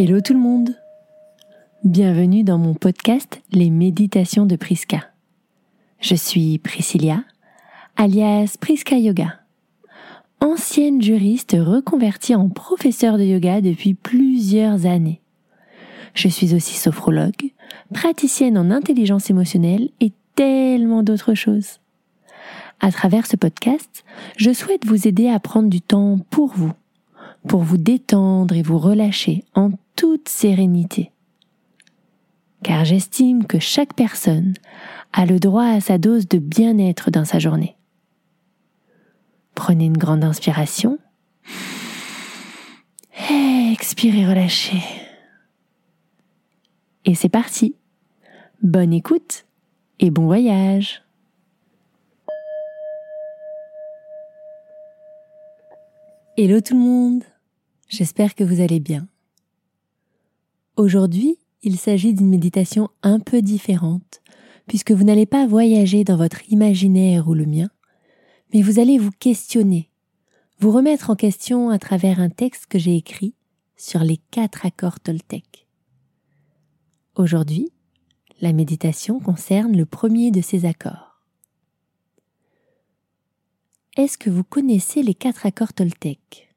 Hello tout le monde Bienvenue dans mon podcast Les méditations de Priska. Je suis Priscilla, alias Priska Yoga, ancienne juriste reconvertie en professeur de yoga depuis plusieurs années. Je suis aussi sophrologue, praticienne en intelligence émotionnelle et tellement d'autres choses. À travers ce podcast, je souhaite vous aider à prendre du temps pour vous, pour vous détendre et vous relâcher en toute sérénité. Car j'estime que chaque personne a le droit à sa dose de bien-être dans sa journée. Prenez une grande inspiration. Expirez, relâchez. Et c'est parti. Bonne écoute et bon voyage. Hello tout le monde. J'espère que vous allez bien. Aujourd'hui, il s'agit d'une méditation un peu différente, puisque vous n'allez pas voyager dans votre imaginaire ou le mien, mais vous allez vous questionner, vous remettre en question à travers un texte que j'ai écrit sur les quatre accords Toltec. Aujourd'hui, la méditation concerne le premier de ces accords. Est-ce que vous connaissez les quatre accords Toltec?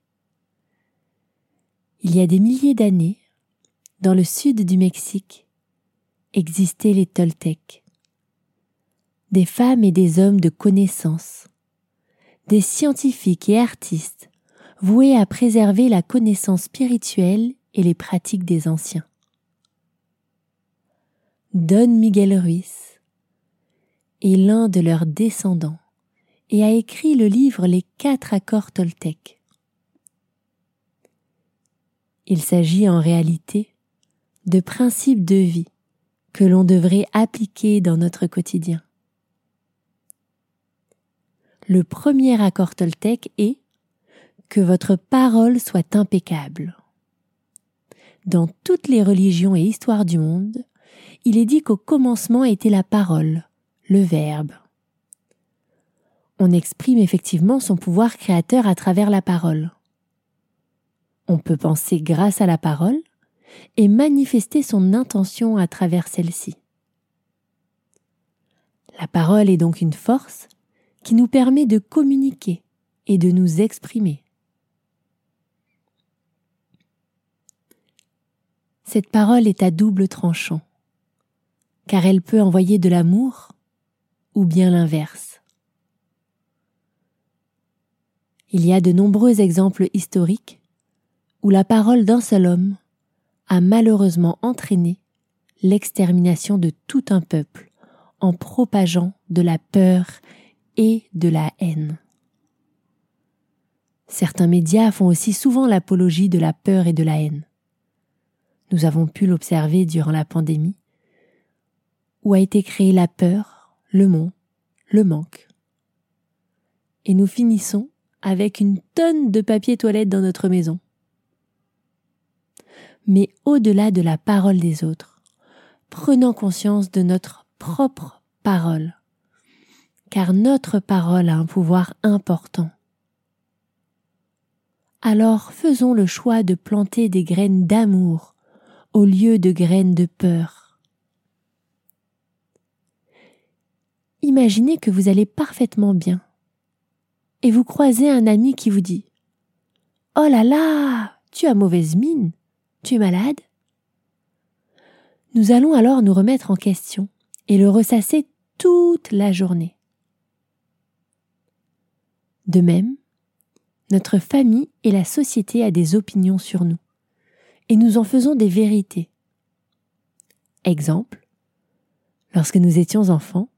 Il y a des milliers d'années, dans le sud du Mexique, existaient les Toltecs. Des femmes et des hommes de connaissance, des scientifiques et artistes voués à préserver la connaissance spirituelle et les pratiques des anciens. Don Miguel Ruiz est l'un de leurs descendants et a écrit le livre Les quatre accords Toltecs. Il s'agit en réalité de principes de vie que l'on devrait appliquer dans notre quotidien. Le premier accord Toltec est que votre parole soit impeccable. Dans toutes les religions et histoires du monde, il est dit qu'au commencement était la parole, le verbe. On exprime effectivement son pouvoir créateur à travers la parole. On peut penser grâce à la parole, et manifester son intention à travers celle-ci. La parole est donc une force qui nous permet de communiquer et de nous exprimer. Cette parole est à double tranchant, car elle peut envoyer de l'amour ou bien l'inverse. Il y a de nombreux exemples historiques où la parole d'un seul homme a malheureusement entraîné l'extermination de tout un peuple en propageant de la peur et de la haine. Certains médias font aussi souvent l'apologie de la peur et de la haine. Nous avons pu l'observer durant la pandémie, où a été créée la peur, le mot, le manque. Et nous finissons avec une tonne de papier toilette dans notre maison mais au-delà de la parole des autres, prenant conscience de notre propre parole, car notre parole a un pouvoir important. Alors faisons le choix de planter des graines d'amour au lieu de graines de peur. Imaginez que vous allez parfaitement bien et vous croisez un ami qui vous dit Oh là là, tu as mauvaise mine. Tu es malade? Nous allons alors nous remettre en question et le ressasser toute la journée. De même, notre famille et la société a des opinions sur nous, et nous en faisons des vérités. Exemple, lorsque nous étions enfants,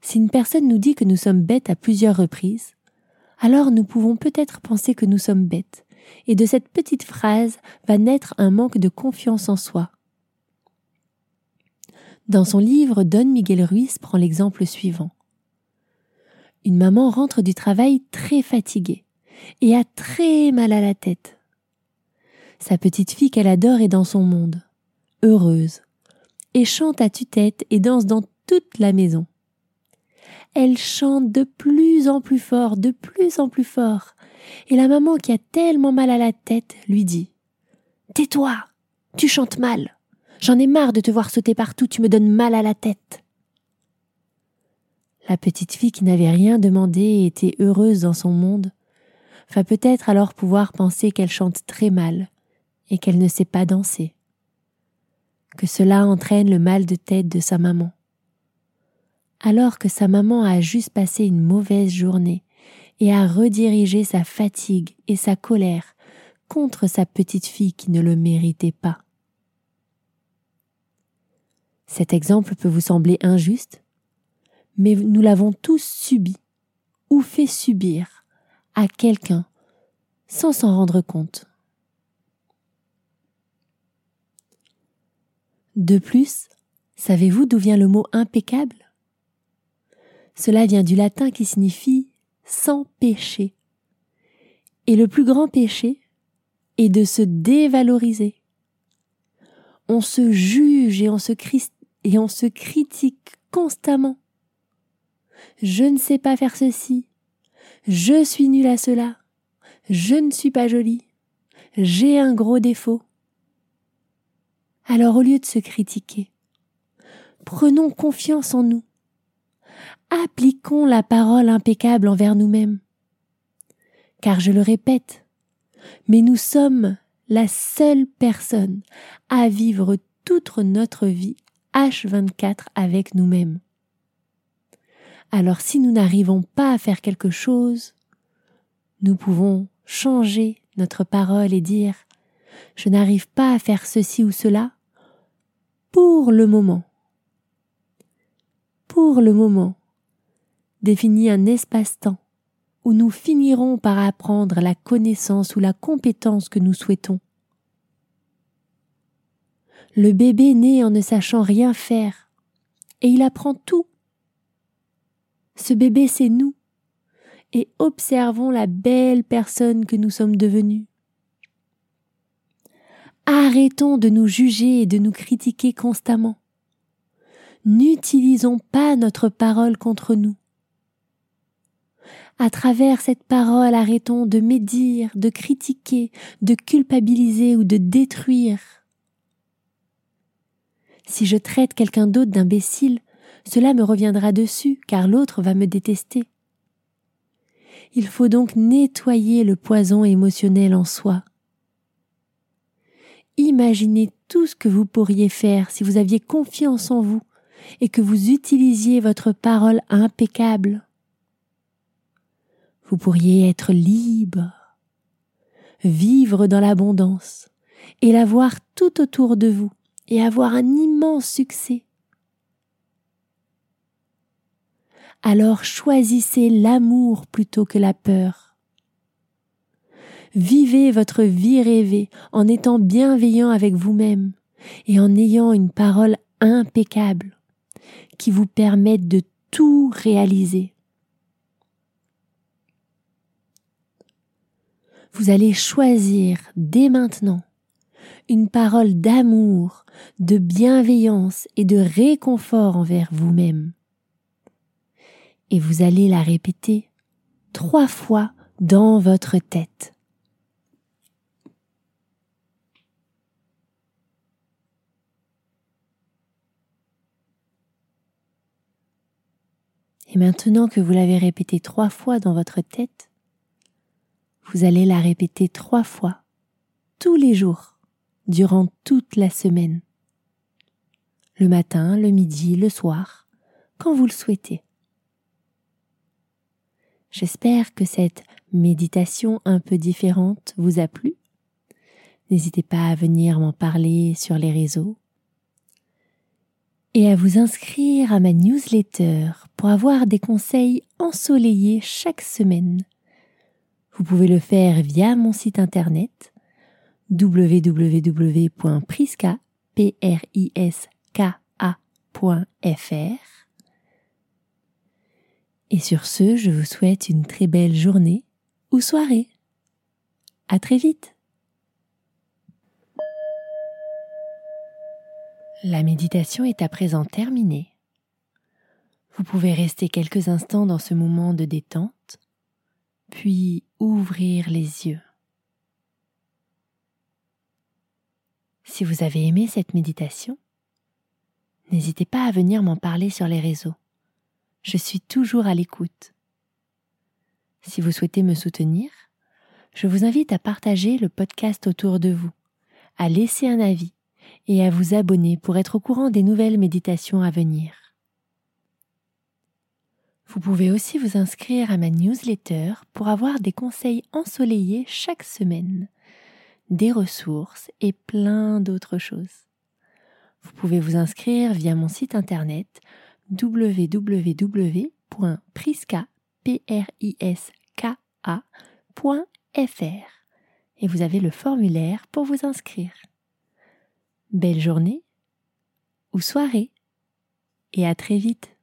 si une personne nous dit que nous sommes bêtes à plusieurs reprises, alors nous pouvons peut-être penser que nous sommes bêtes, et de cette petite phrase va naître un manque de confiance en soi. Dans son livre, Don Miguel Ruiz prend l'exemple suivant. Une maman rentre du travail très fatiguée et a très mal à la tête. Sa petite fille qu'elle adore est dans son monde, heureuse, et chante à tue-tête et danse dans toute la maison. Elle chante de plus en plus fort, de plus en plus fort, et la maman qui a tellement mal à la tête lui dit Tais-toi, Tu chantes mal. J'en ai marre de te voir sauter partout, tu me donnes mal à la tête. La petite fille qui n'avait rien demandé et était heureuse dans son monde, va peut-être alors pouvoir penser qu'elle chante très mal et qu'elle ne sait pas danser, que cela entraîne le mal de tête de sa maman. Alors que sa maman a juste passé une mauvaise journée et a redirigé sa fatigue et sa colère contre sa petite fille qui ne le méritait pas. Cet exemple peut vous sembler injuste, mais nous l'avons tous subi ou fait subir à quelqu'un sans s'en rendre compte. De plus, savez-vous d'où vient le mot impeccable? Cela vient du latin qui signifie sans péché. Et le plus grand péché est de se dévaloriser. On se juge et on se, critique constamment je ne sais pas faire ceci, je suis nul à cela, je ne suis pas jolie, j'ai un gros défaut. Alors au lieu de se critiquer, prenons confiance en nous, appliquons la parole impeccable envers nous-mêmes. Car je le répète, mais nous sommes la seule personne à vivre toute notre vie H24 avec nous-mêmes. Alors si nous n'arrivons pas à faire quelque chose, nous pouvons changer notre parole et dire je n'arrive pas à faire ceci ou cela pour le moment. Pour le moment, définis un espace-temps où nous finirons par apprendre la connaissance ou la compétence que nous souhaitons. Le bébé naît en ne sachant rien faire, et il apprend tout ce bébé, c'est nous. Et observons la belle personne que nous sommes devenus. Arrêtons de nous juger et de nous critiquer constamment. N'utilisons pas notre parole contre nous. À travers cette parole, arrêtons de médire, de critiquer, de culpabiliser ou de détruire. Si je traite quelqu'un d'autre d'imbécile, cela me reviendra dessus, car l'autre va me détester. Il faut donc nettoyer le poison émotionnel en soi. Imaginez tout ce que vous pourriez faire si vous aviez confiance en vous et que vous utilisiez votre parole impeccable. Vous pourriez être libre, vivre dans l'abondance et la voir tout autour de vous et avoir un immense succès. alors choisissez l'amour plutôt que la peur. Vivez votre vie rêvée en étant bienveillant avec vous-même et en ayant une parole impeccable qui vous permette de tout réaliser. Vous allez choisir dès maintenant une parole d'amour, de bienveillance et de réconfort envers vous-même et vous allez la répéter trois fois dans votre tête. Et maintenant que vous l'avez répété trois fois dans votre tête, vous allez la répéter trois fois tous les jours durant toute la semaine. Le matin, le midi, le soir, quand vous le souhaitez. J'espère que cette méditation un peu différente vous a plu. N'hésitez pas à venir m'en parler sur les réseaux et à vous inscrire à ma newsletter pour avoir des conseils ensoleillés chaque semaine. Vous pouvez le faire via mon site internet www.priska.fr et sur ce, je vous souhaite une très belle journée ou soirée. À très vite. La méditation est à présent terminée. Vous pouvez rester quelques instants dans ce moment de détente, puis ouvrir les yeux. Si vous avez aimé cette méditation, n'hésitez pas à venir m'en parler sur les réseaux. Je suis toujours à l'écoute. Si vous souhaitez me soutenir, je vous invite à partager le podcast autour de vous, à laisser un avis et à vous abonner pour être au courant des nouvelles méditations à venir. Vous pouvez aussi vous inscrire à ma newsletter pour avoir des conseils ensoleillés chaque semaine, des ressources et plein d'autres choses. Vous pouvez vous inscrire via mon site internet www.priska.fr et vous avez le formulaire pour vous inscrire. Belle journée ou soirée et à très vite